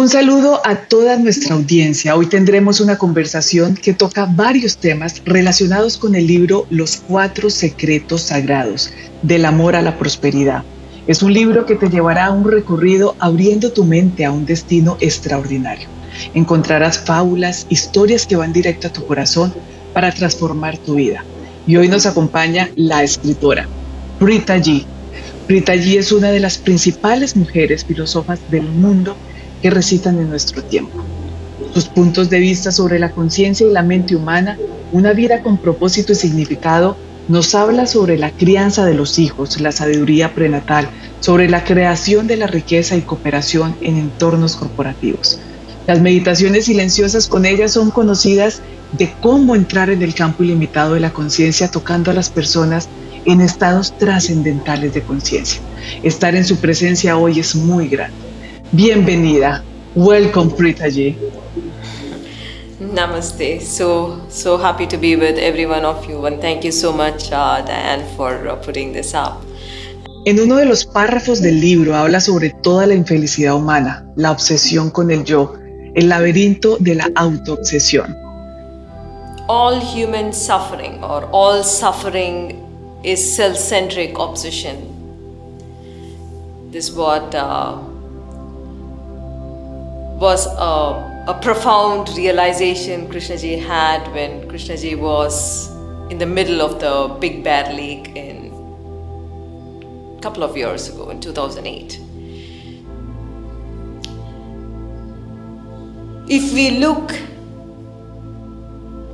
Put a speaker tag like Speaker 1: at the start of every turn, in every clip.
Speaker 1: Un saludo a toda nuestra audiencia. Hoy tendremos una conversación que toca varios temas relacionados con el libro Los Cuatro Secretos Sagrados del Amor a la Prosperidad. Es un libro que te llevará a un recorrido abriendo tu mente a un destino extraordinario. Encontrarás fábulas, historias que van directo a tu corazón para transformar tu vida. Y hoy nos acompaña la escritora, Rita G. Rita G es una de las principales mujeres filósofas del mundo que recitan en nuestro tiempo. Sus puntos de vista sobre la conciencia y la mente humana, una vida con propósito y significado, nos habla sobre la crianza de los hijos, la sabiduría prenatal, sobre la creación de la riqueza y cooperación en entornos corporativos. Las meditaciones silenciosas con ella son conocidas de cómo entrar en el campo ilimitado de la conciencia tocando a las personas en estados trascendentales de conciencia. Estar en su presencia hoy es muy grande. Bienvenida. Welcome, Prita Ji.
Speaker 2: Namaste. So, so happy to be with every one of you. And thank you so much, uh, Diane, for uh, putting this up.
Speaker 1: En uno de los párrafos del libro habla sobre toda la infelicidad humana, la obsesión con el yo, el laberinto de la autoobsesión.
Speaker 2: All human suffering or all suffering is self-centric obsession. This what uh, was a, a profound realization Krishnaji had when Krishnaji was in the middle of the Big Bear Lake in a couple of years ago in 2008. If we look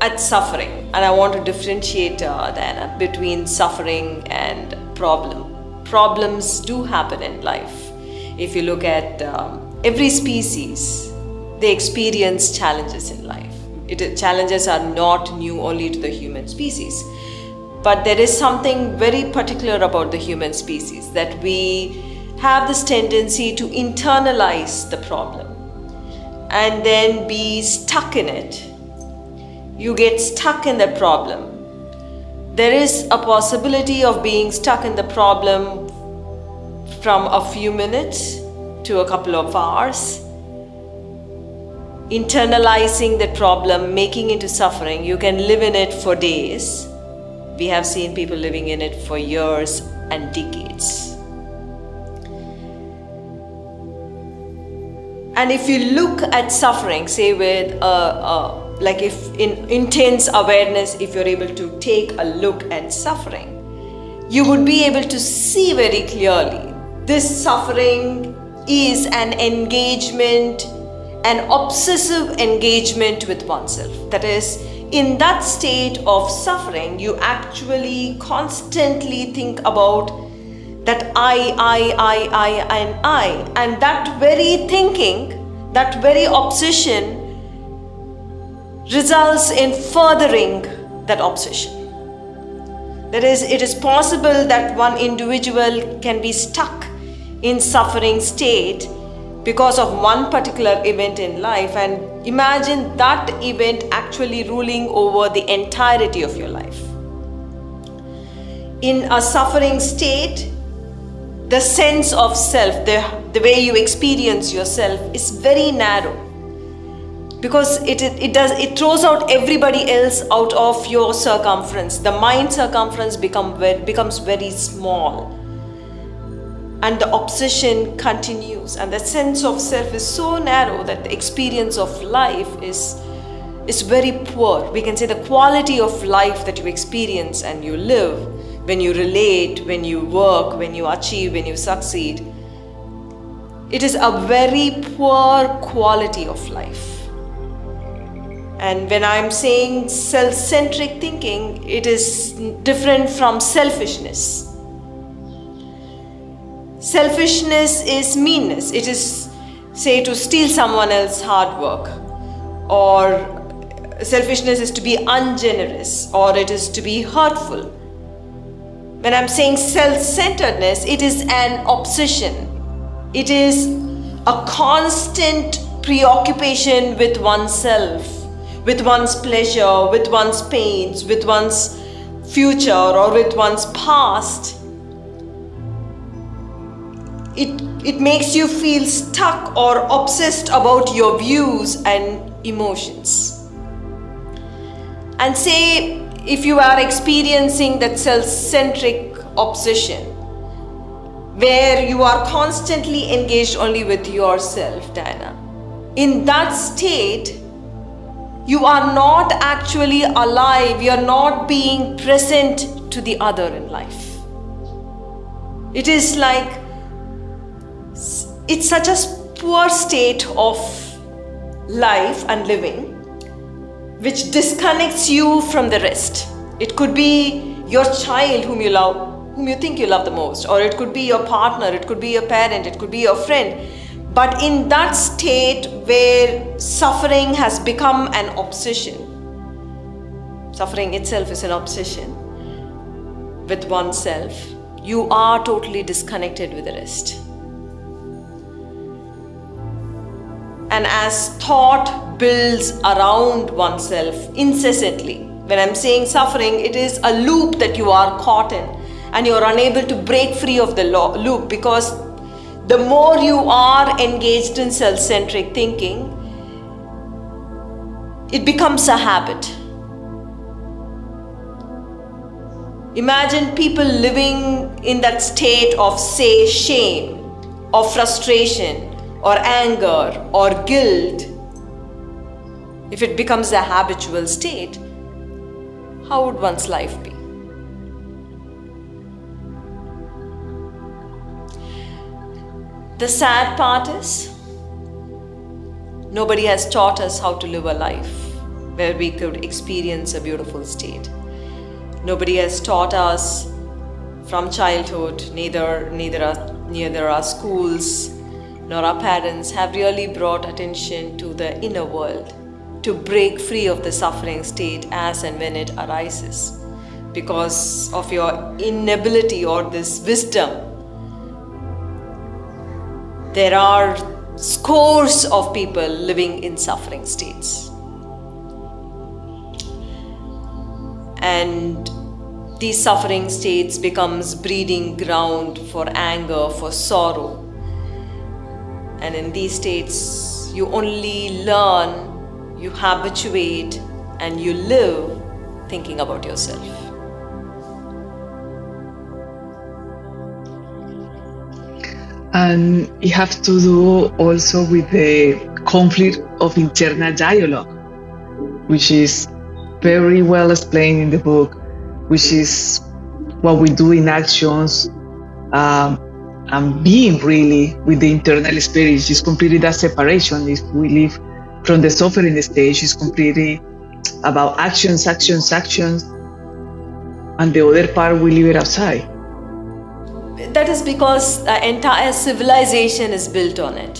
Speaker 2: at suffering, and I want to differentiate uh, Diana, between suffering and problem. Problems do happen in life. If you look at um, every species they experience challenges in life. It, challenges are not new only to the human species. But there is something very particular about the human species that we have this tendency to internalize the problem and then be stuck in it. You get stuck in the problem. There is a possibility of being stuck in the problem from a few minutes to a couple of hours. Internalizing the problem, making into suffering, you can live in it for days. We have seen people living in it for years and decades. And if you look at suffering, say with a, a, like if in intense awareness, if you're able to take a look at suffering, you would be able to see very clearly this suffering is an engagement, an obsessive engagement with oneself. That is, in that state of suffering, you actually constantly think about that I, I, I, I, and I. And that very thinking, that very obsession results in furthering that obsession. That is, it is possible that one individual can be stuck in suffering state because of one particular event in life and imagine that event actually ruling over the entirety of your life. In a suffering state the sense of self the, the way you experience yourself is very narrow. Because it, it, it does it throws out everybody else out of your circumference. The mind circumference become becomes very small and the obsession continues. And the sense of self is so narrow that the experience of life is is very poor. We can say the quality of life that you experience and you live when you relate when you work when you achieve when you succeed it is a very poor quality of life. And when i'm saying self-centric thinking it is different from selfishness Selfishness is meanness. It is, say, to steal someone else's hard work. Or selfishness is to be ungenerous, or it is to be hurtful. When I'm saying self centeredness, it is an obsession. It is a constant preoccupation with oneself, with one's pleasure, with one's pains, with one's future, or with one's past it it makes you feel stuck or obsessed about your views and emotions. And say if you are experiencing that self centric obsession, where you are constantly engaged only with yourself, Diana, in that state, you are not actually alive, you are not being present to the other in life. It is like it's such a poor state of life and living which disconnects you from the rest. It could be your child whom you love, whom you think you love the most, or it could be your partner, it could be your parent, it could be your friend. But in that state where suffering has become an obsession, suffering itself is an obsession with oneself, you are totally disconnected with the rest. And as thought builds around oneself incessantly. When I'm saying suffering, it is a loop that you are caught in, and you're unable to break free of the loop because the more you are engaged in self centric thinking, it becomes a habit. Imagine people living in that state of, say, shame or frustration or anger or guilt, if it becomes a habitual state, how would one's life be? The sad part is, nobody has taught us how to live a life where we could experience a beautiful state. Nobody has taught us from childhood, neither, neither, neither our schools, nor our parents have really brought attention to the inner world to break free of the suffering state as and when it arises because of your inability or this wisdom. There are scores of people living in suffering states. And these suffering states becomes breeding ground for anger, for sorrow, and in these states, you only learn, you habituate, and you live thinking about yourself.
Speaker 1: And it has to do also with the conflict of internal dialogue, which is very well explained in the book, which is what we do in actions, um, and being really with the internal experience is completely that separation. If we live from the suffering stage, is completely about actions, actions, actions, and the other part we leave it outside.
Speaker 2: That is because the entire civilization is built on it.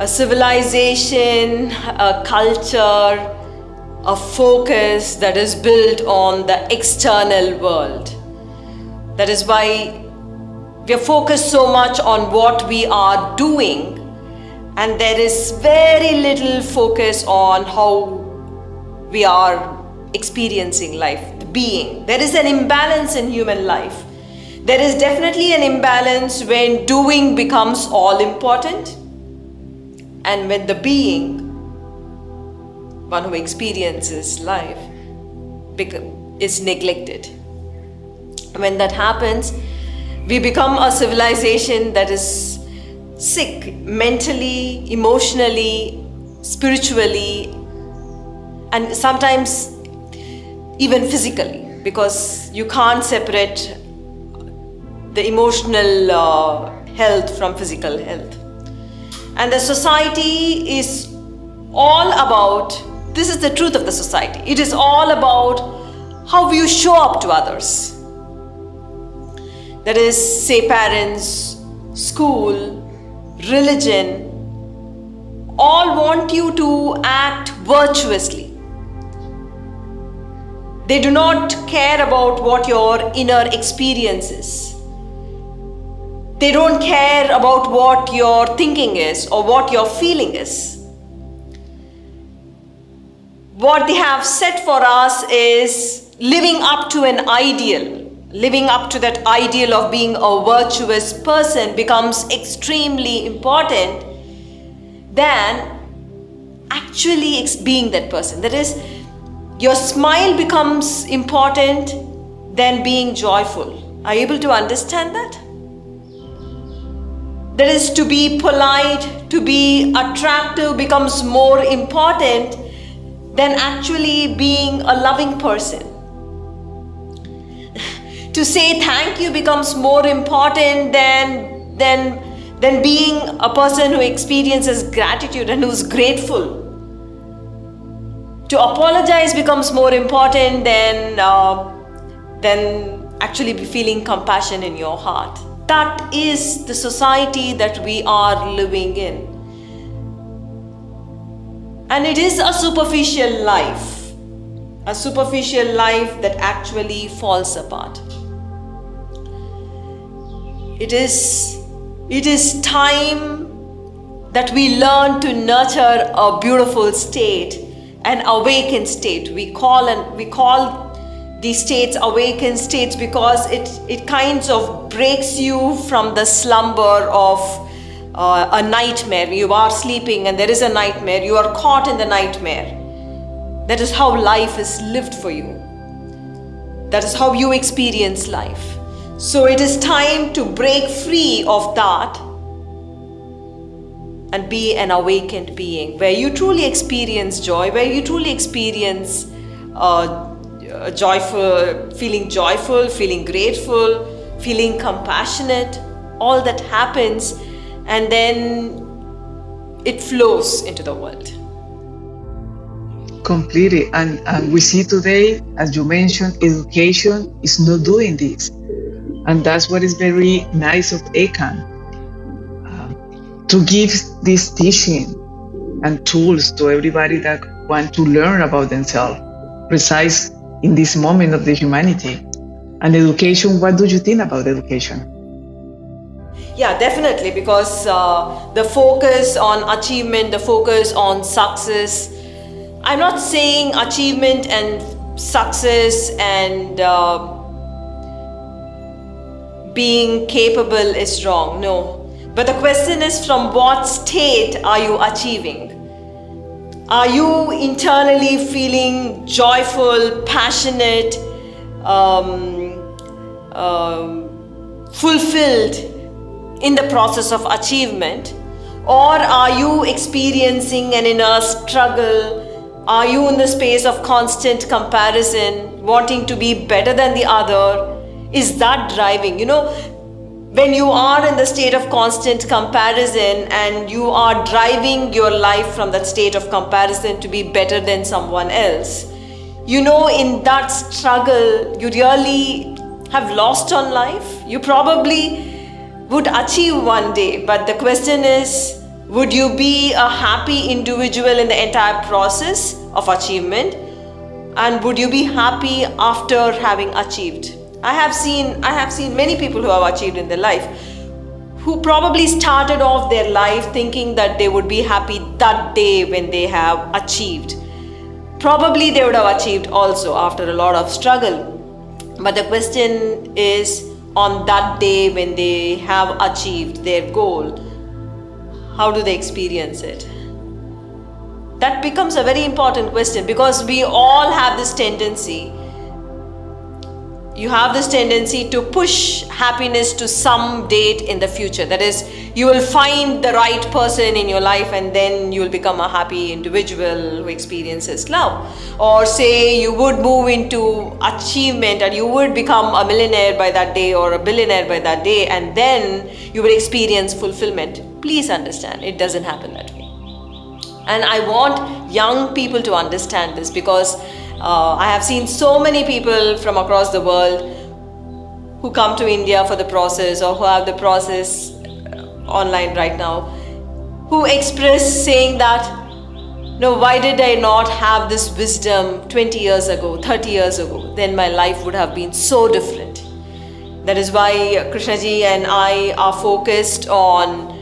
Speaker 2: A civilization, a culture, a focus that is built on the external world that is why we are focused so much on what we are doing, and there is very little focus on how we are experiencing life, the being. There is an imbalance in human life. There is definitely an imbalance when doing becomes all important and when the being, one who experiences life, is neglected when that happens, we become a civilization that is sick mentally, emotionally, spiritually, and sometimes even physically because you can't separate the emotional uh, health from physical health. And the society is all about this is the truth of the society. It is all about how you show up to others that is, say, parents, school, religion, all want you to act virtuously. They do not care about what your inner experience is. They don't care about what your thinking is or what your feeling is. What they have set for us is living up to an ideal living up to that ideal of being a virtuous person becomes extremely important than actually being that person. That is, your smile becomes important than being joyful. Are you able to understand that? That is, to be polite, to be attractive becomes more important than actually being a loving person to say thank you becomes more important than than than being a person who experiences gratitude and who's grateful. To apologize becomes more important than uh, than actually feeling compassion in your heart. That is the society that we are living in. And it is a superficial life a superficial life that actually falls apart it is, it is time that we learn to nurture a beautiful state, an awakened state. We call and we call these states awakened states because it, it kinds of breaks you from the slumber of uh, a nightmare. You are sleeping and there is a nightmare. You are caught in the nightmare. That is how life is lived for you. That is how you experience life. So it is time to break free of that and be an awakened being where you truly experience joy, where you truly experience uh, joyful, feeling joyful, feeling grateful, feeling compassionate. All that happens and then it flows into the world.
Speaker 1: Completely. And, and we see today, as you mentioned, education is not doing this and that's what is very nice of Ekam uh, to give this teaching and tools to everybody that want to learn about themselves, precise in this moment of the humanity. And education, what do you think about education?
Speaker 2: Yeah, definitely, because uh, the focus on achievement, the focus on success. I'm not saying achievement and success and uh, being capable is wrong. No. But the question is from what state are you achieving? Are you internally feeling joyful, passionate, um, um, fulfilled in the process of achievement? Or are you experiencing an inner struggle? Are you in the space of constant comparison, wanting to be better than the other? Is that driving you know? When you are in the state of constant comparison and you are driving your life from that state of comparison to be better than someone else you know in that struggle you really have lost on life. You probably would achieve one day but the question is would you be a happy individual in the entire process of achievement? And would you be happy after having achieved I have seen I have seen many people who have achieved in their life who probably started off their life thinking that they would be happy that day when they have achieved. Probably they would have achieved also after a lot of struggle. But the question is on that day when they have achieved their goal, how do they experience it? That becomes a very important question because we all have this tendency you have this tendency to push happiness to some date in the future. That is, you will find the right person in your life and then you will become a happy individual who experiences love. Or say you would move into achievement and you would become a millionaire by that day or a billionaire by that day and then you will experience fulfillment. Please understand, it doesn't happen that way. And I want young people to understand this because uh, I have seen so many people from across the world who come to India for the process or who have the process online right now who express saying that no why did i not have this wisdom 20 years ago 30 years ago? Then my life would have been so different. That is why krishnaji and i are focused on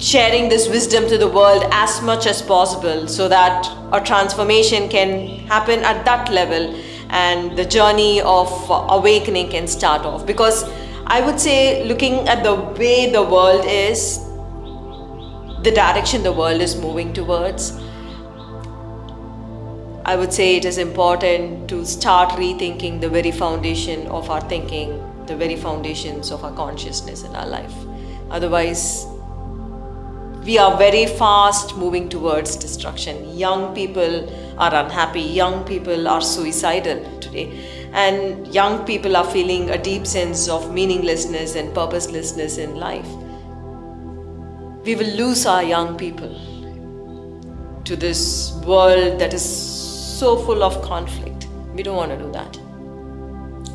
Speaker 2: sharing this wisdom to the world as much as possible so that a transformation can happen at that level and the journey of awakening can start off because i would say looking at the way the world is the direction the world is moving towards I would say it is important to start rethinking the very foundation of our thinking, the very foundations of our consciousness in our life. Otherwise, we are very fast moving towards destruction. Young people are unhappy, young people are suicidal today, and young people are feeling a deep sense of meaninglessness and purposelessness in life. We will lose our young people to this world that is so full of conflict. We don't want to do that.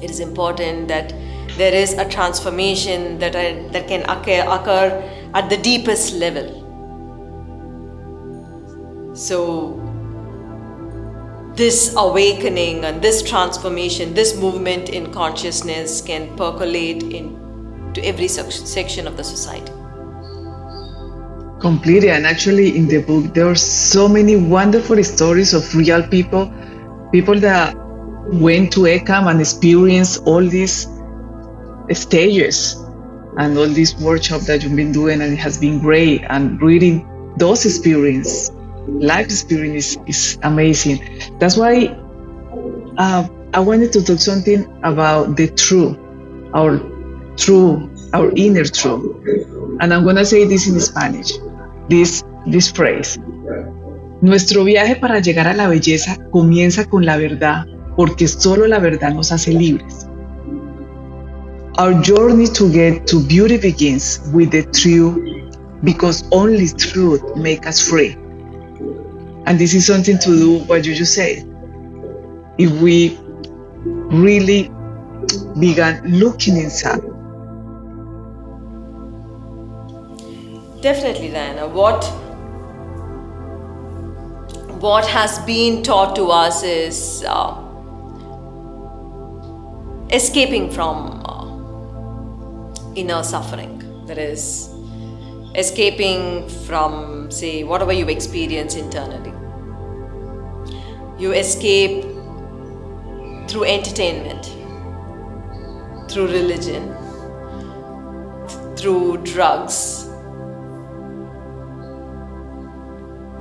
Speaker 2: It is important that there is a transformation that, I, that can occur, occur at the deepest level. So, this awakening and this transformation, this movement in consciousness can percolate into every section of the society
Speaker 1: completely and actually in the book there are so many wonderful stories of real people people that went to Ekam and experienced all these stages and all this workshop that you've been doing and it has been great and reading those experiences life experience is, is amazing that's why uh, i wanted to talk something about the true our true our inner true and i'm going to say this in spanish this, this phrase. Nuestro viaje para llegar a la belleza comienza con la verdad, porque solo la verdad nos hace libres. Our journey to get to beauty begins with the truth, because only truth makes us free. And this is something to do what you just said. If we really began looking inside,
Speaker 2: Definitely, Diana. What what has been taught to us is uh, escaping from inner suffering. That is, escaping from, say, whatever you experience internally. You escape through entertainment, through religion, through drugs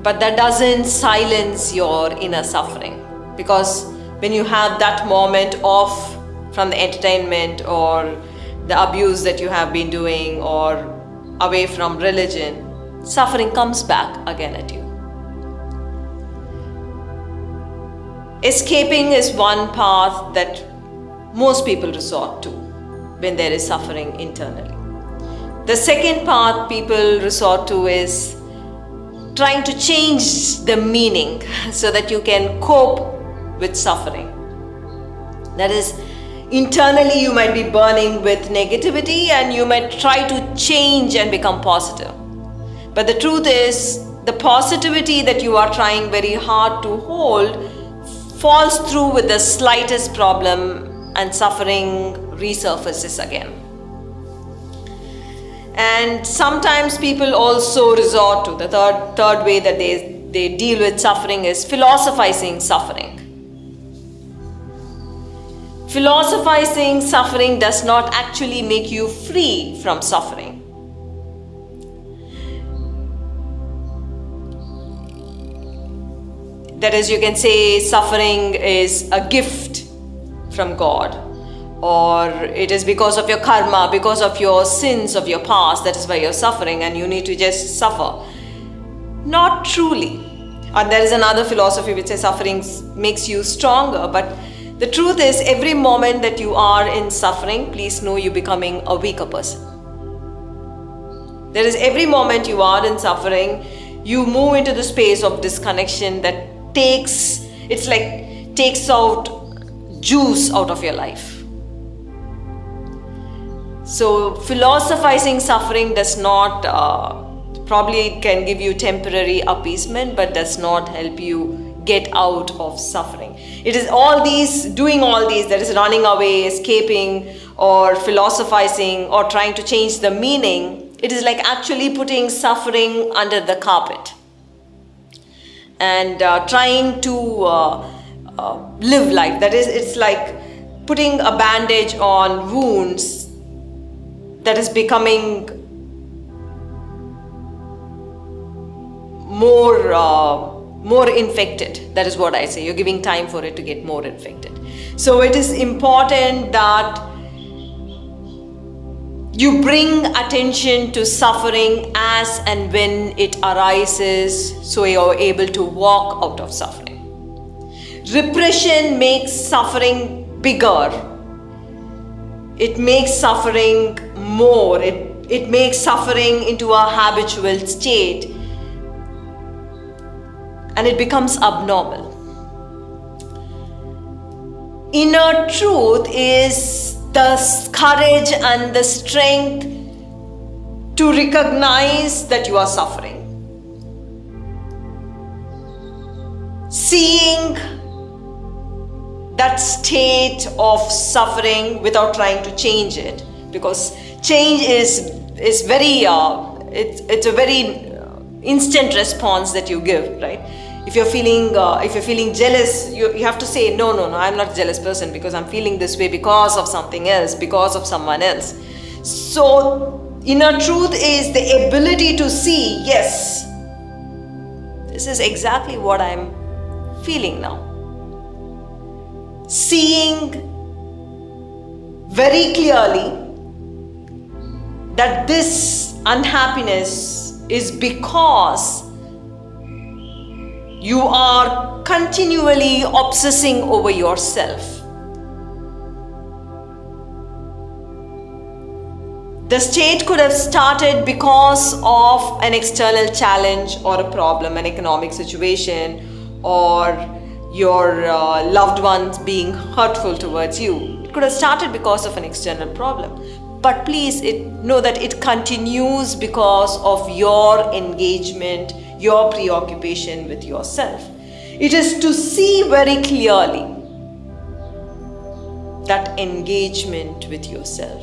Speaker 2: but that doesn't silence your inner suffering because when you have that moment off from the entertainment or the abuse that you have been doing or away from religion suffering comes back again at you escaping is one path that most people resort to when there is suffering internally the second path people resort to is trying to change the meaning so that you can cope with suffering. That is, internally you might be burning with negativity and you might try to change and become positive. But the truth is, the positivity that you are trying very hard to hold falls through with the slightest problem and suffering resurfaces again. And sometimes people also resort to the third, third way that they, they deal with suffering is philosophizing suffering. Philosophizing suffering does not actually make you free from suffering. That is, you can say suffering is a gift from God or it is because of your karma, because of your sins of your past, that is why you're suffering and you need to just suffer. Not truly. And there is another philosophy which says suffering makes you stronger, but the truth is, every moment that you are in suffering, please know you're becoming a weaker person. There is every moment you are in suffering, you move into the space of disconnection that takes, it's like takes out juice out of your life so, philosophizing suffering does not, uh, probably can give you temporary appeasement, but does not help you get out of suffering. It is all these, doing all these, that is running away, escaping, or philosophizing, or trying to change the meaning. It is like actually putting suffering under the carpet and uh, trying to uh, uh, live life. That is, it's like putting a bandage on wounds that is becoming more uh, more infected. That is what i say. You're giving time for it to get more infected. So it is important that you bring attention to suffering as and when it arises so you're able to walk out of suffering. Repression makes suffering bigger. It makes suffering more. It, it makes suffering into a habitual state and it becomes abnormal. Inner truth is the courage and the strength to recognize that you are suffering. Seeing that state of suffering without trying to change it because change is is very uh, it's, it's a very instant response that you give right if you're feeling uh, if you're feeling jealous you, you have to say no no no i'm not a jealous person because i'm feeling this way because of something else because of someone else. So inner truth is the ability to see yes this is exactly what i'm feeling now. Seeing very clearly that this unhappiness is because you are continually obsessing over yourself. The state could have started because of an external challenge or a problem, an economic situation, or your uh, loved ones being hurtful towards you. It could have started because of an external problem. But please it, know that it continues because of your engagement your preoccupation with yourself. It is to see very clearly that engagement with yourself.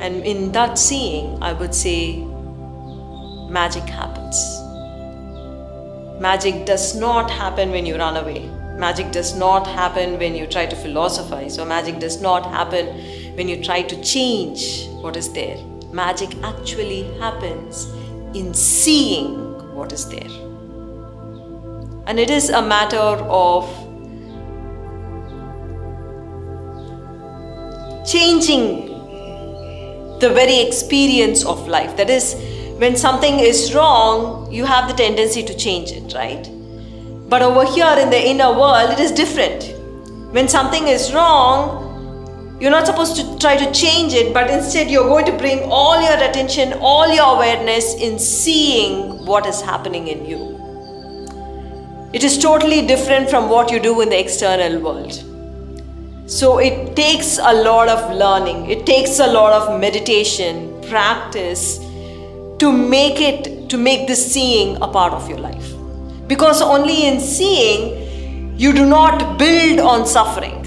Speaker 2: And in that seeing, I would say magic happens. Magic does not happen when you run away. Magic does not happen when you try to philosophize, or magic does not happen when you try to change what is there magic actually happens in seeing what is there. And it is a matter of changing the very experience of life. That is, when something is wrong, you have the tendency to change it, right? But over here in the inner world, it is different. When something is wrong, you're not supposed to try to change it, but instead you're going to bring all your attention, all your awareness in seeing what is happening in you. It is totally different from what you do in the external world. So it takes a lot of learning, it takes a lot of meditation, practice to make it, to make this seeing a part of your life. Because only in seeing you do not build on suffering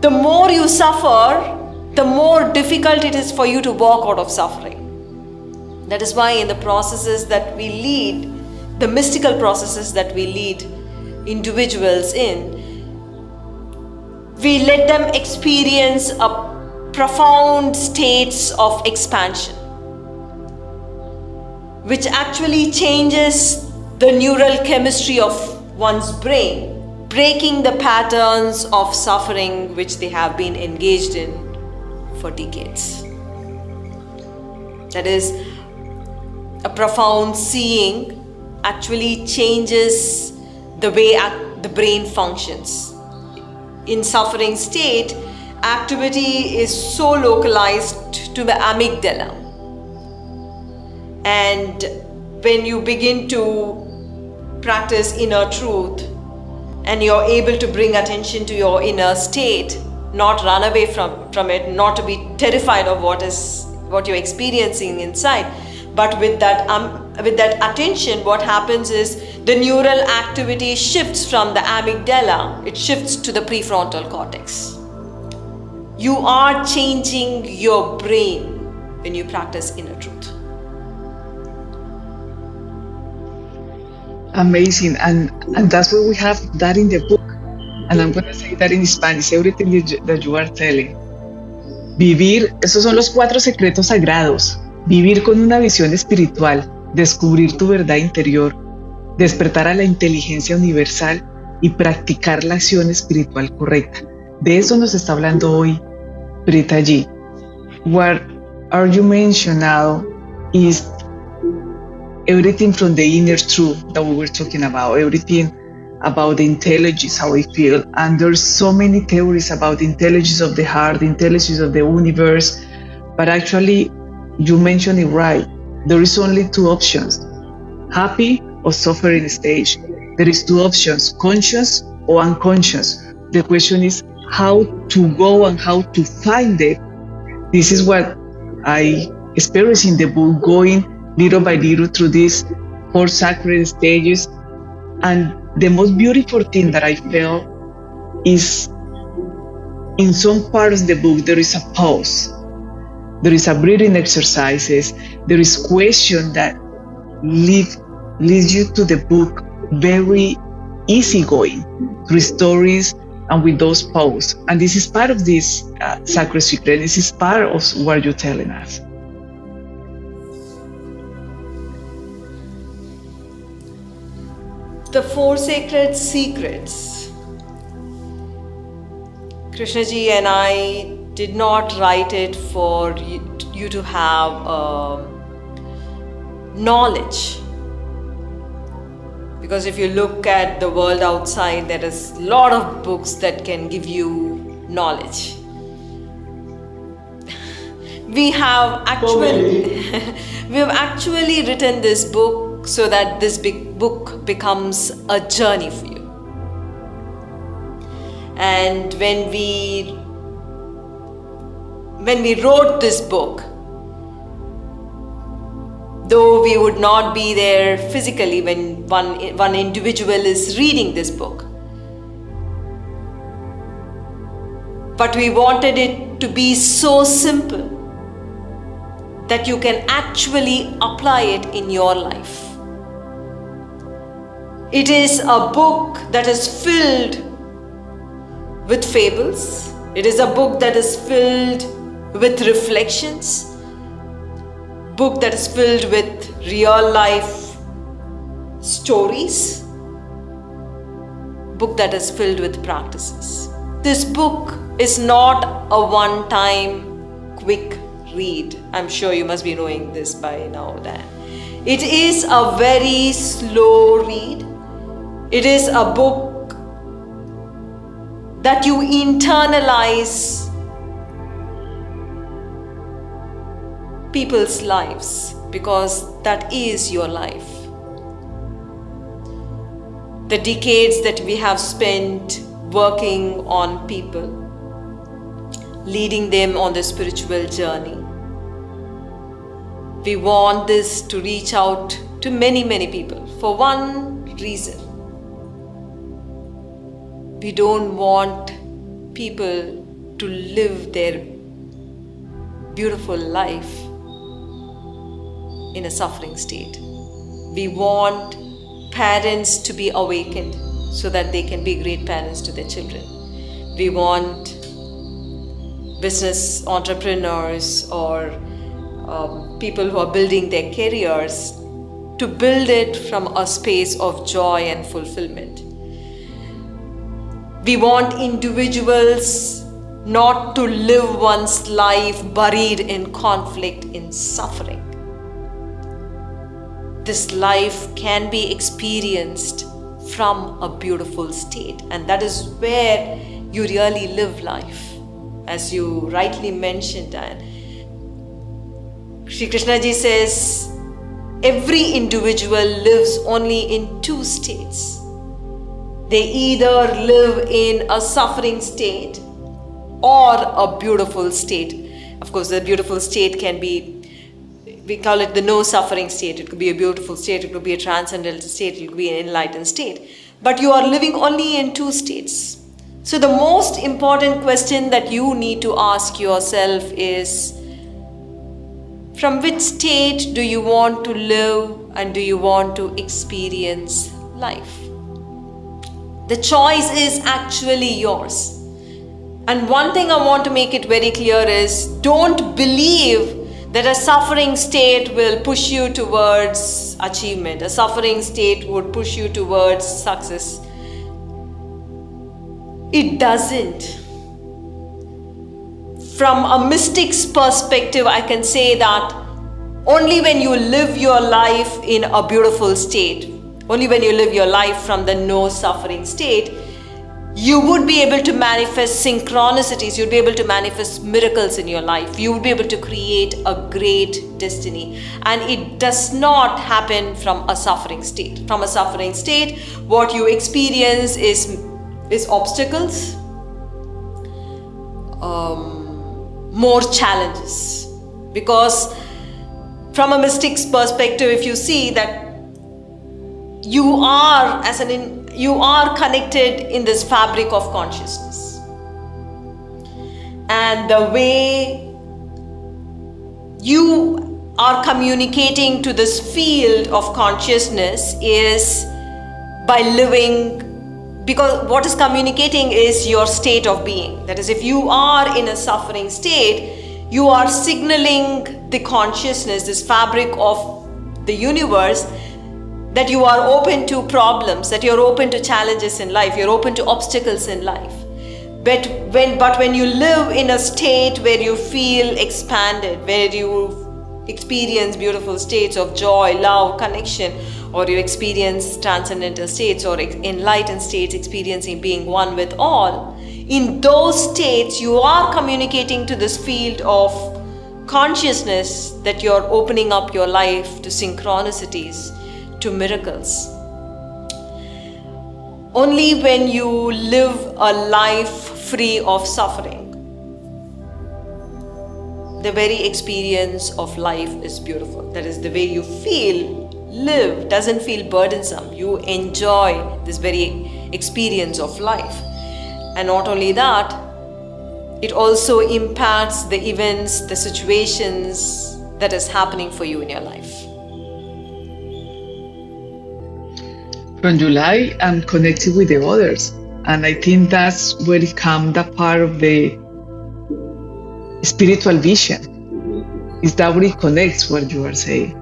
Speaker 2: the more you suffer, the more difficult it is for you to walk out of suffering. That is why, in the processes that we lead, the mystical processes that we lead individuals in, we let them experience a profound states of expansion, which actually changes the neural chemistry of one's brain breaking the patterns of suffering which they have been engaged in for decades. That is, a profound seeing actually changes the way the brain functions. In suffering state, activity is so localized to the amygdala. And when you begin to practice inner truth, and you're able to bring attention to your inner state not run away from from it not to be terrified of what is what you're experiencing inside. But with that um, with that attention what happens is the neural activity shifts from the amygdala. It shifts to the prefrontal cortex. You are changing your brain when you practice inner truth
Speaker 1: Amazing. And, that's why we have that in the book. And I'm going to say that in Spanish, everything that you are telling. Vivir, esos son los cuatro secretos sagrados. Vivir con una visión espiritual, descubrir tu verdad interior, despertar a la inteligencia universal y practicar la acción espiritual correcta. De eso nos está hablando hoy Brita G. What are you mentioning now is everything from the inner truth that we were talking about, everything about the intelligence, how we feel. And there's so many theories about the intelligence of the heart, the intelligence of the universe. But actually, you mentioned it right. There is only two options happy or suffering stage. There is two options conscious or unconscious. The question is how to go and how to find it. This is what I experienced in the book, going little by little through these four sacred stages. And the most beautiful thing that I felt is in some parts of the book there is a pause. There is a breathing exercises. There is question that lead, leads you to the book very easygoing through stories and with those posts. And this is part of this uh, sacred secret. This is part of what you're telling us.
Speaker 2: The four sacred secrets. Krishnaji and I did not write it for you to have uh, knowledge. Because if you look at the world outside there is a lot of books that can give you knowledge. We have actually we have actually written this book so that this big book becomes a journey for you and when we when we wrote this book though we would not be there physically when one, one individual is reading this book. But we wanted it to be so simple that you can actually apply it in your life. It is a book that is filled with fables. It is a book that is filled with reflections book that is filled with real life stories, book that is filled with practices. This book is not a one time quick read. I'm sure you must be knowing this by now, Dan. It is a very slow read. It is a book that you internalize people's lives because that is your life. The decades that we have spent working on people, leading them on the spiritual journey. We want this to reach out to many, many people for one reason. We don't want people to live their beautiful life in a suffering state. We want parents to be awakened so that they can be great parents to their children. We want business entrepreneurs or um, people who are building their careers to build it from a space of joy and fulfillment. We want individuals not to live one's life buried in conflict, in suffering this life can be experienced from a beautiful state. And that is where you really live life. As you rightly mentioned, and Sri Krishna ji says, every individual lives only in two states. They either live in a suffering state or a beautiful state. Of course, the beautiful state can be we call it the no suffering state. It could be a beautiful state, it could be a transcendental state, it could be an enlightened state. But you are living only in two states. So, the most important question that you need to ask yourself is from which state do you want to live and do you want to experience life. The choice is actually yours. And one thing I want to make it very clear is don't believe that a suffering state will push you towards achievement, a suffering state would push you towards success. It doesn't. From a mystic's perspective, I can say that only when you live your life in a beautiful state, only when you live your life from the no suffering state, you would be able to manifest synchronicities, you'd be able to manifest miracles in your life, you would be able to create a great destiny. And it does not happen from a suffering state. From a suffering state, what you experience is, is obstacles, um, more challenges. Because from a mystic's perspective, if you see that you are as an in, you are connected in this fabric of consciousness. And the way you are communicating to this field of consciousness is by living because what is communicating is your state of being. That is if you are in a suffering state you are signaling the consciousness, this fabric of the universe, that you are open to problems, that you're open to challenges in life, you're open to obstacles in life. But when, but when you live in a state where you feel expanded, where you experience beautiful states of joy, love, connection, or you experience transcendental states or enlightened states, experiencing being one with all, in those states, you are communicating to this field of consciousness that you're opening up your life to synchronicities, to miracles. Only when you live a life free of suffering, the very experience of life is beautiful. That is the way you feel, live, doesn't feel burdensome. You enjoy this very experience of life. And not only that, it also impacts the events, the situations that is happening for you in your life.
Speaker 1: From July, I'm connected with the others. And I think that's where it comes that part of the spiritual vision. Is that where it connects what you are saying?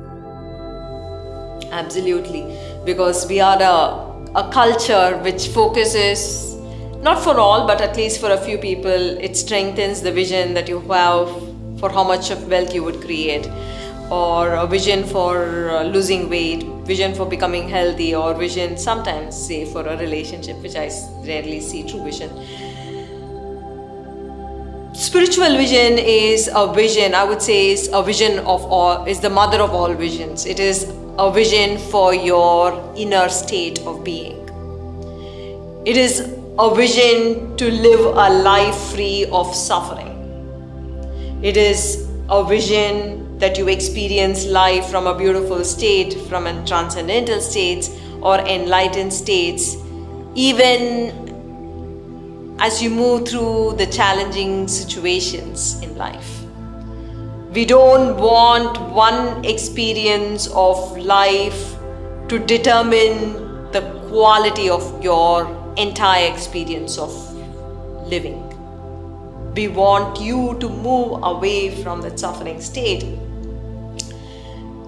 Speaker 2: Absolutely. Because we are a, a culture which focuses not for all, but at least for a few people, it strengthens the vision that you have for how much of wealth you would create, or a vision for uh, losing weight, vision for becoming healthy, or vision sometimes, say, for a relationship, which I rarely see true vision. Spiritual vision is a vision, I would say, is a vision of all, is the mother of all visions. It is a vision for your inner state of being. It is a vision to live a life free of suffering. It is a vision that you experience life from a beautiful state, from a transcendental states or enlightened states, even as you move through the challenging situations in life. We don't want one experience of life to determine the quality of your entire experience of living. We want you to move away from that suffering state.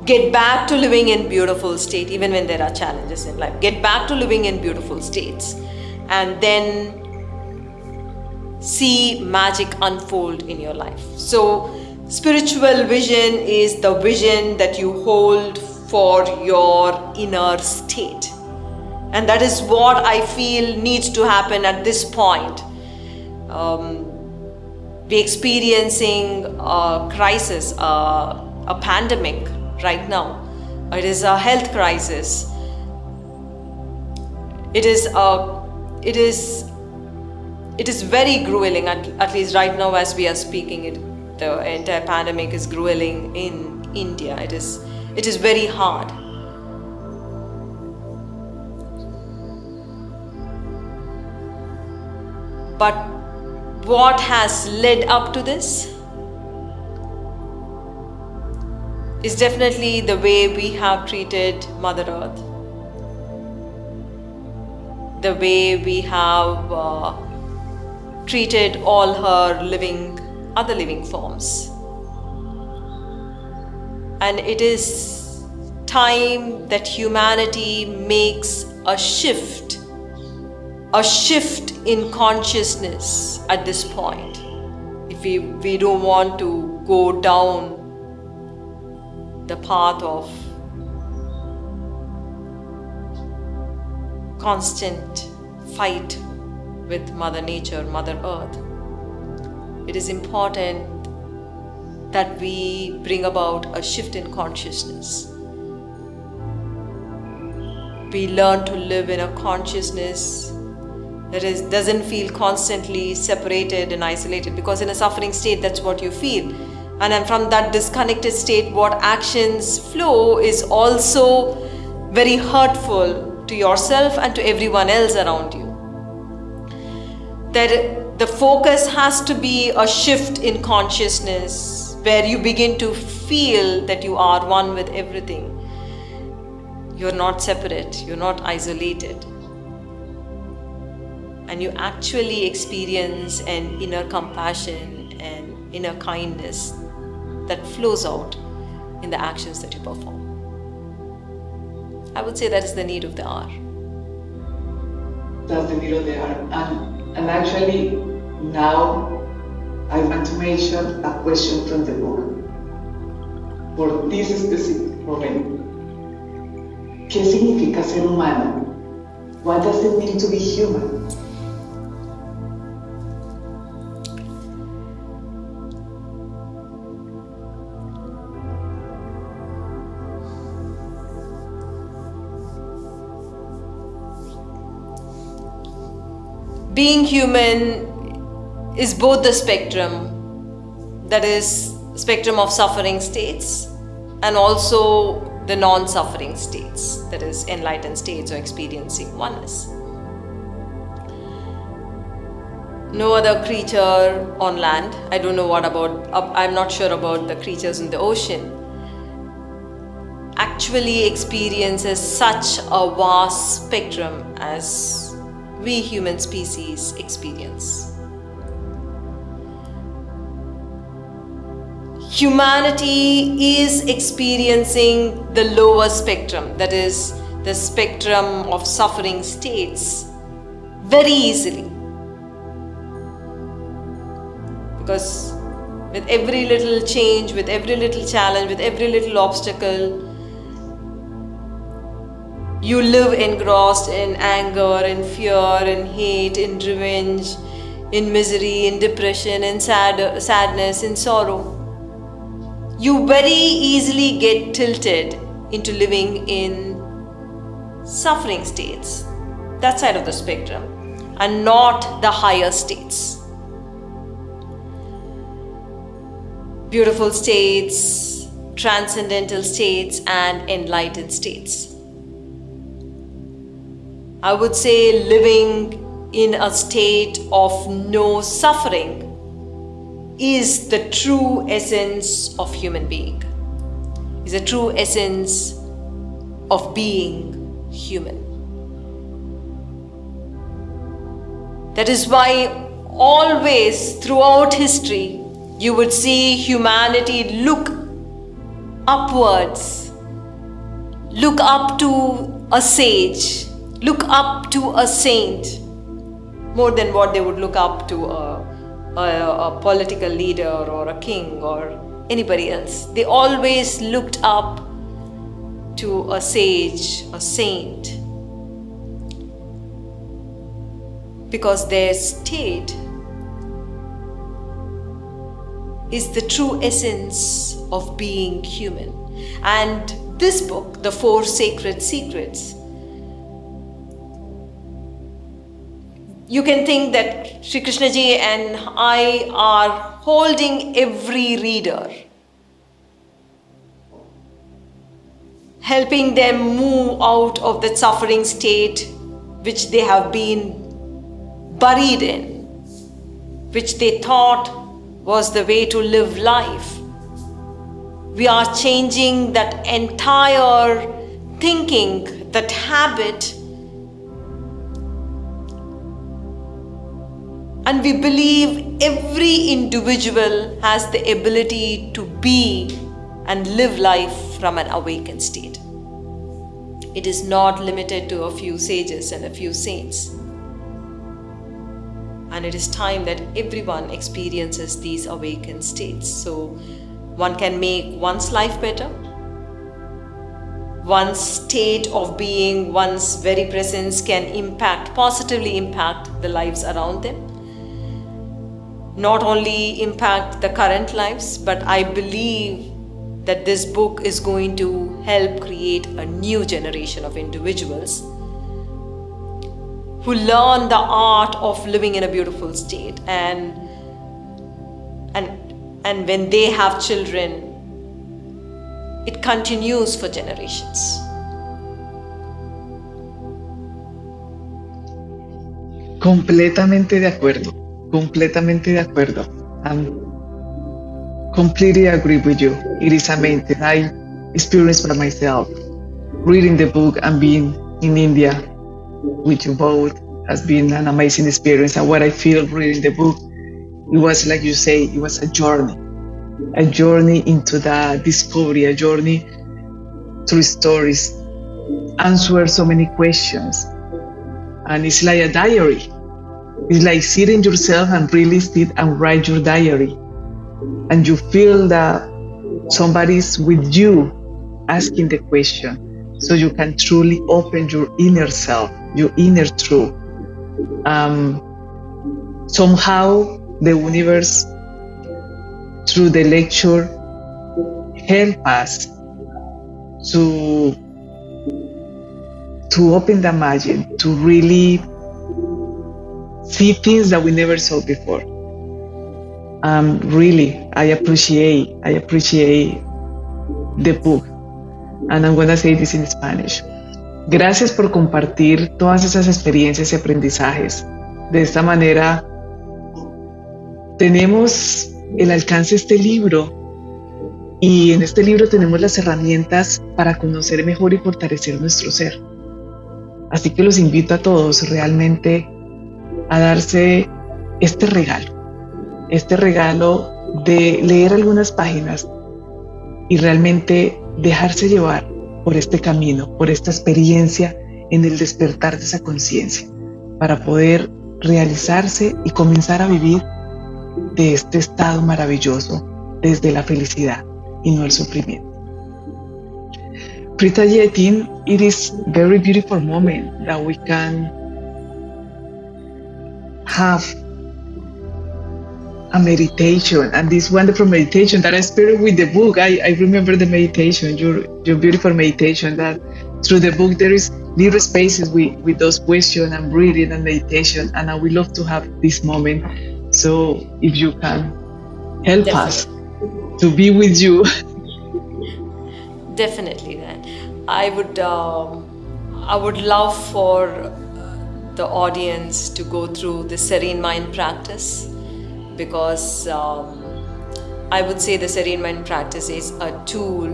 Speaker 2: Get back to living in beautiful state even when there are challenges in life. Get back to living in beautiful states and then see magic unfold in your life. So spiritual vision is the vision that you hold for your inner state and that is what I feel needs to happen at this point. Um, experiencing a crisis, a pandemic right now. It is a health crisis. It is a, it is, it is very grueling. At, at least right now, as we are speaking, it, the entire pandemic is grueling in India. It is, it is very hard But what has led up to this is definitely the way we have treated Mother Earth. the way we have uh, treated all her living, other living forms. And it is time that humanity makes a shift, a shift in consciousness at this point. If we, we don't want to go down the path of constant fight with Mother Nature, Mother Earth. It is important that we bring about a shift in consciousness. We learn to live in a consciousness that is doesn't feel constantly separated and isolated because in a suffering state that's what you feel and then from that disconnected state what actions flow is also very hurtful to yourself and to everyone else around you. That the focus has to be a shift in consciousness where you begin to feel that you are one with everything. You're not separate, you're not isolated. And you actually experience an inner compassion and inner kindness that flows out in the actions that you perform. I would say that is the need of the hour.
Speaker 1: That's the need of the hour. And, and actually, now I want to mention a question from the book for this specific moment. ¿Qué significa ser humano? What does it mean to be human?
Speaker 2: Being human is both the spectrum that is spectrum of suffering states and also the non-suffering states that is enlightened states or experiencing oneness. No other creature on land. I don't know what about uh, i'm not sure about the creatures in the ocean. Actually experiences such a vast spectrum as we human species experience. Humanity is experiencing the lower spectrum, that is, the spectrum of suffering states, very easily. Because with every little change, with every little challenge, with every little obstacle, you live engrossed in anger, in fear, in hate, in revenge, in misery, in depression, in sad, sadness, in sorrow. You very easily get tilted into living in suffering states, that side of the spectrum, and not the higher states. Beautiful states, transcendental states, and enlightened states. I would say living in a state of no suffering is the true essence of human being, is the true essence of being human. That is why always throughout history you would see humanity look upwards, look up to a sage look up to a saint more than what they would look up to a, a, a, political leader or a king or anybody else. They always looked up to a sage, a saint, because their state is the true essence of being human. And this book, The Four Sacred Secrets, you can think that Sri Krishnaji and I are holding every reader, helping them move out of that suffering state which they have been buried in, which they thought was the way to live life. We are changing that entire thinking, that habit and we believe every individual has the ability to be and live life from an awakened state. It is not limited to a few sages and a few saints. And it is time that everyone experiences these awakened states. So one can make one's life better, one's state of being, one's very presence can impact, positively impact the lives around them. Not only impact the current lives, but I believe that this book is going to help create a new generation of individuals who learn the art of living in a beautiful state and and and when they have children it continues for generations.
Speaker 1: Completamente de acuerdo, completamente de acuerdo. I'm completely agree with you. It is amazing. I experienced by myself reading the book and being in India with you both has been an amazing experience. And what I feel reading the book, it was like you say, it was a journey a journey into that discovery, a journey through stories, answer so many questions. And it's like a diary. It's like sitting yourself and really sit and write your diary. And you feel that somebody's with you asking the question so you can truly open your inner self, your inner truth. Um, somehow the universe through the lecture help us to to open the margin to really see things that we never saw before. Um, really i appreciate i appreciate the book. And i'm to say this in spanish. Gracias por compartir todas esas experiencias y aprendizajes. De esta manera tenemos el alcance de este libro. Y en este libro tenemos las herramientas para conocer mejor y fortalecer nuestro ser. Así que los invito a todos realmente a darse este regalo, este regalo de leer algunas páginas y realmente dejarse llevar por este camino, por esta experiencia en el despertar de esa conciencia, para poder realizarse y comenzar a vivir de este estado maravilloso desde la felicidad y no el sufrimiento. Prita it is very beautiful moment that we can have a meditation and this wonderful meditation that I spirit with the book. I, I remember the meditation, your your beautiful meditation that through the book there is little spaces with, with those questions and breathing and meditation and I would love to have this moment so if you can help Definitely. us to be with you.
Speaker 2: Definitely, that I would. Um, I would love for the audience to go through the serene mind practice because um, I would say the serene mind practice is a tool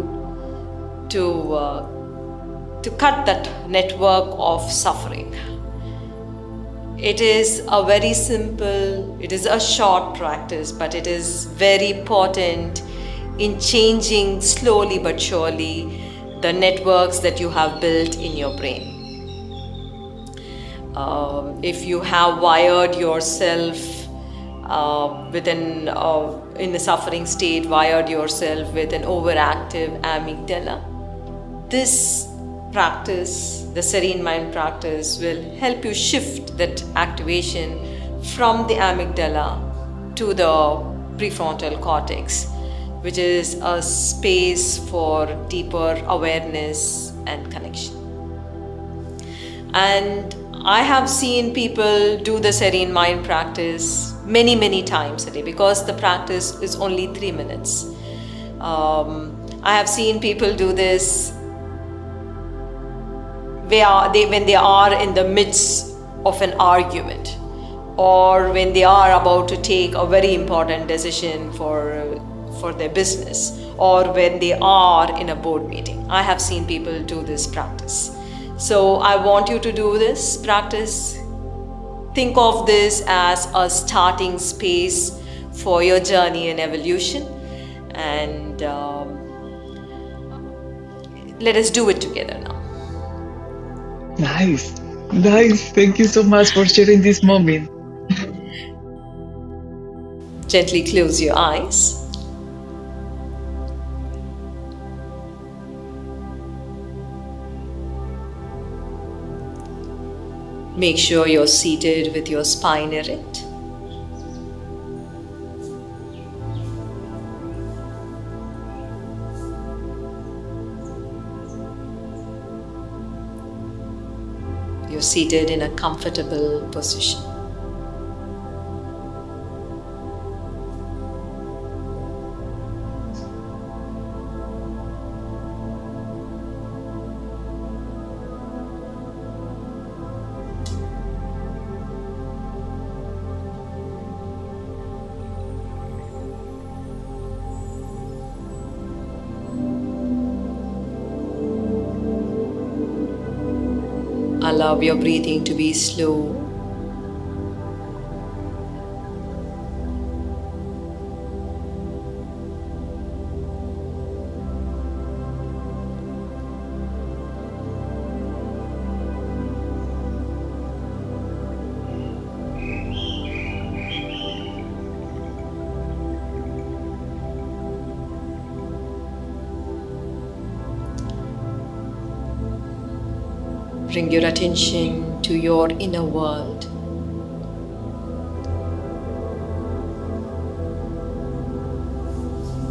Speaker 2: to uh, to cut that network of suffering it is a very simple, it is a short practice, but it is very potent in changing slowly but surely the networks that you have built in your brain. Uh, if you have wired yourself uh, within uh, in a suffering state, wired yourself with an overactive amygdala, this practice, the serene mind practice, will help you shift that activation from the amygdala to the prefrontal cortex, which is a space for deeper awareness and connection. And I have seen people do the serene mind practice many, many times a day because the practice is only three minutes. Um, I have seen people do this are, they, when they are in the midst of an argument or when they are about to take a very important decision for, for their business or when they are in a board meeting. I have seen people do this practice. So I want you to do this practice think of this as a starting space for your journey and evolution. And um, let us do it together now.
Speaker 1: Nice. Nice. Thank you so much for sharing this moment.
Speaker 2: Gently close your eyes. Make sure you're seated with your spine erect. You're seated in a comfortable position. Allow your breathing to be slow. Bring your attention to your inner world.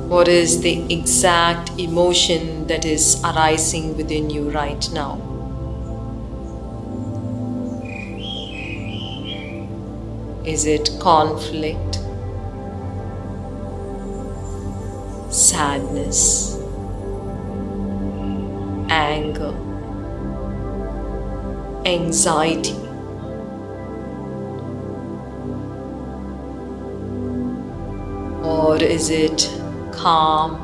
Speaker 2: What is the exact emotion that is arising within you right now? Is it conflict? Sadness? Anger? Anxiety. Or is it calm,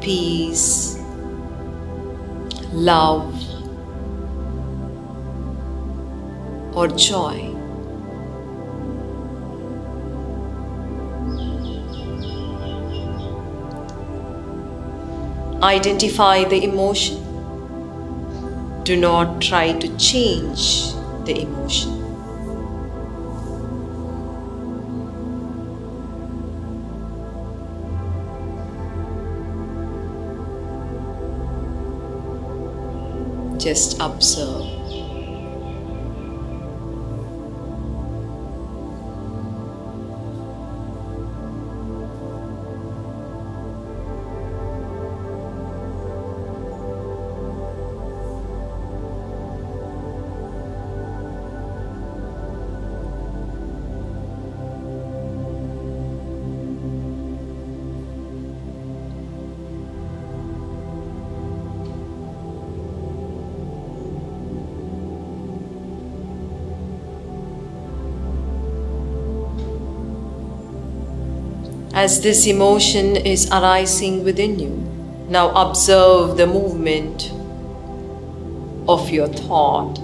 Speaker 2: peace, love, or joy? Identify the emotion do not try to change the emotion. Just observe. As this emotion is arising within you. Now observe the movement of your thought.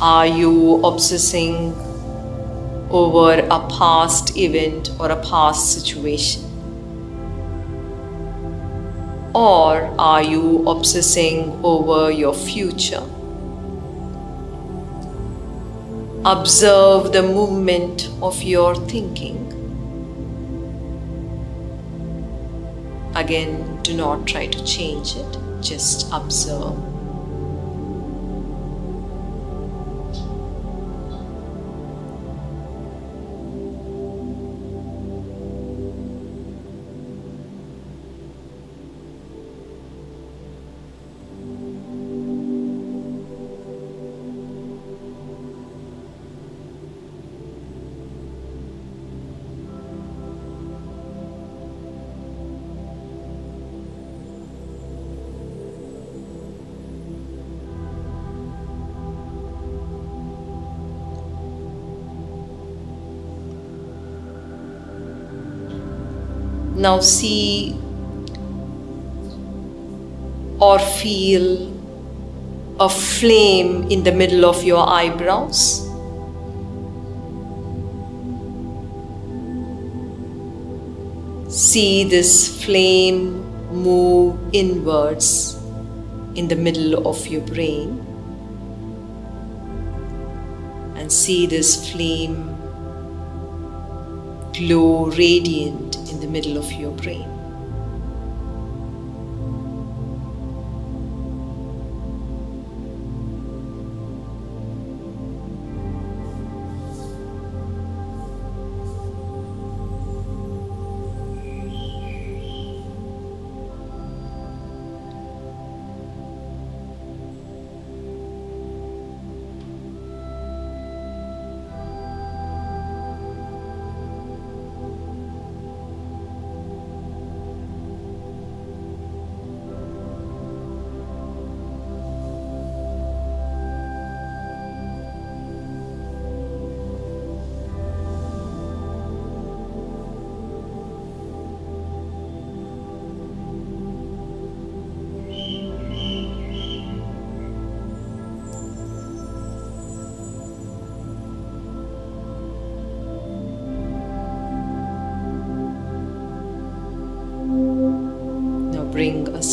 Speaker 2: Are you obsessing over a past event or a past situation? Or are you obsessing over your future? Observe the movement of your thinking. Again, do not try to change it, just observe. Now see or feel a flame in the middle of your eyebrows. See this flame move inwards in the middle of your brain and see this flame glow radiant in the middle of your brain.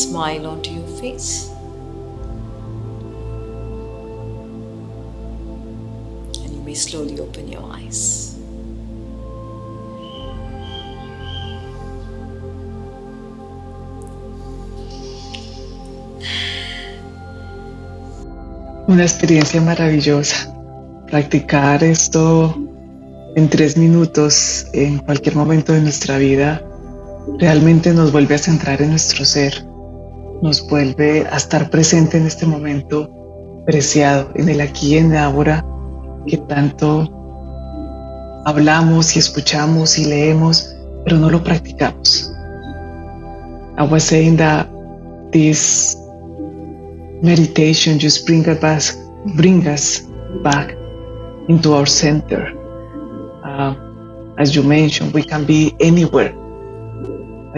Speaker 2: Smile onto your face. And you may slowly open your eyes.
Speaker 1: Una experiencia maravillosa. Practicar esto en tres minutos en cualquier momento de nuestra vida realmente nos vuelve a centrar en nuestro ser, nos vuelve a estar presente en este momento preciado, en el aquí y en el ahora que tanto hablamos y escuchamos y leemos, pero no lo practicamos. I was saying that this meditation just bring us back, bring us back into our center. Uh, as you mentioned, we can be anywhere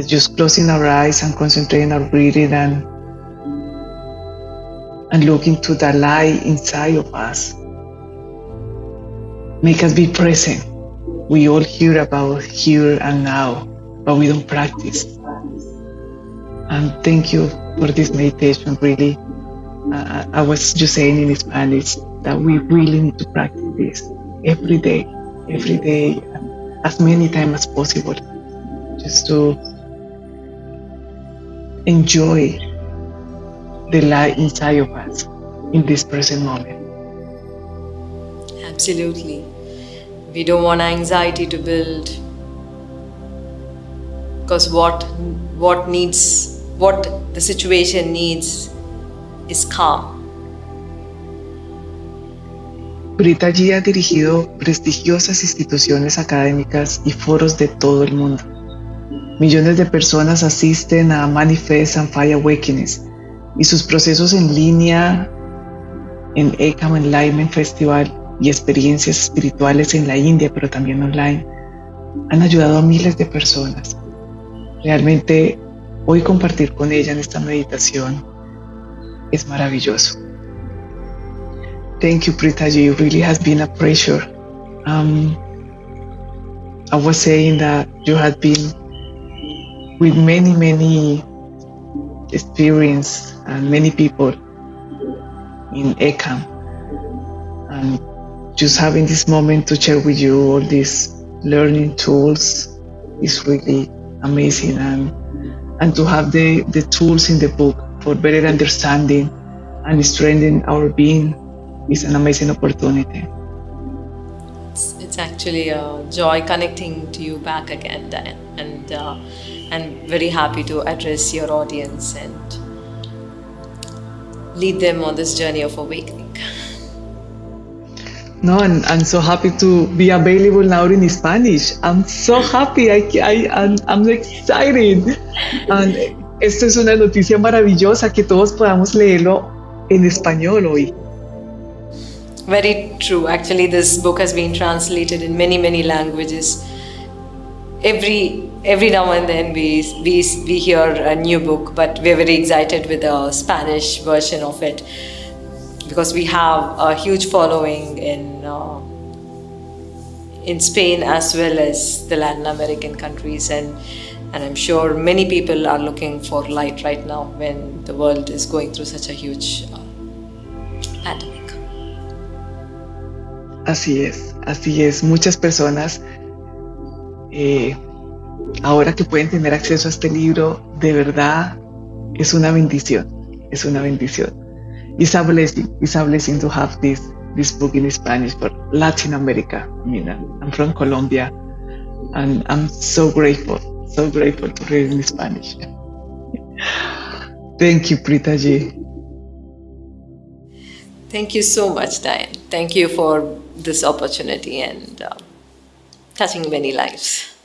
Speaker 1: just closing our eyes and concentrating our breathing and and looking to the light inside of us. Make us be present. We all hear about here and now, but we don't practice. And thank you for this meditation, really. Uh, I was just saying in Spanish that we really need to practice this every day, every day, as many times as possible, just to enjoy the light inside of us in this present moment.
Speaker 2: Absolutely. We don't want anxiety to build because what what needs what the situation needs is calm.
Speaker 1: Brita G ha dirigido prestigiosas instituciones académicas y foros de todo el mundo Millones de personas asisten a Manifest and Fire Awakenings y sus procesos en línea en Ekam Enlightenment Festival y experiencias espirituales en la India, pero también online, han ayudado a miles de personas. Realmente hoy compartir con ella en esta meditación es maravilloso. Thank you, Pritaji. It really has been a pleasure. Um, I was saying that you had been with many, many experience and many people in Ekam. And just having this moment to share with you all these learning tools is really amazing and and to have the, the tools in the book for better understanding and strengthening our being is an amazing opportunity.
Speaker 2: It's, it's actually a joy connecting to you back again. And uh, and very happy to address your audience and lead them on this journey of awakening.
Speaker 1: No, and I'm so happy to be available now in Spanish. I'm so happy. I, I, I'm, I'm excited. And esto es una noticia maravillosa que todos podamos leerlo en español hoy.
Speaker 2: Very true. Actually, this book has been translated in many, many languages. Every every now and then we, we, we hear a new book, but we're very excited with the Spanish version of it. because we have a huge following in uh, in Spain as well as the Latin American countries and and I'm sure many people are looking for light right now when the world is going through such a huge uh, pandemic.
Speaker 1: Así es, así es. Muchas personas eh, ahora que pueden tener acceso a este libro, de verdad es una bendición, es una bendición. It's a blessing, it's a blessing to have this, this book in Spanish for Latin America. I mean, I'm from Colombia and I'm so grateful, so grateful to read in Spanish. Thank you, Prita Ji.
Speaker 2: Thank you so much, Diane. Thank you for this opportunity and uh, touching many lives.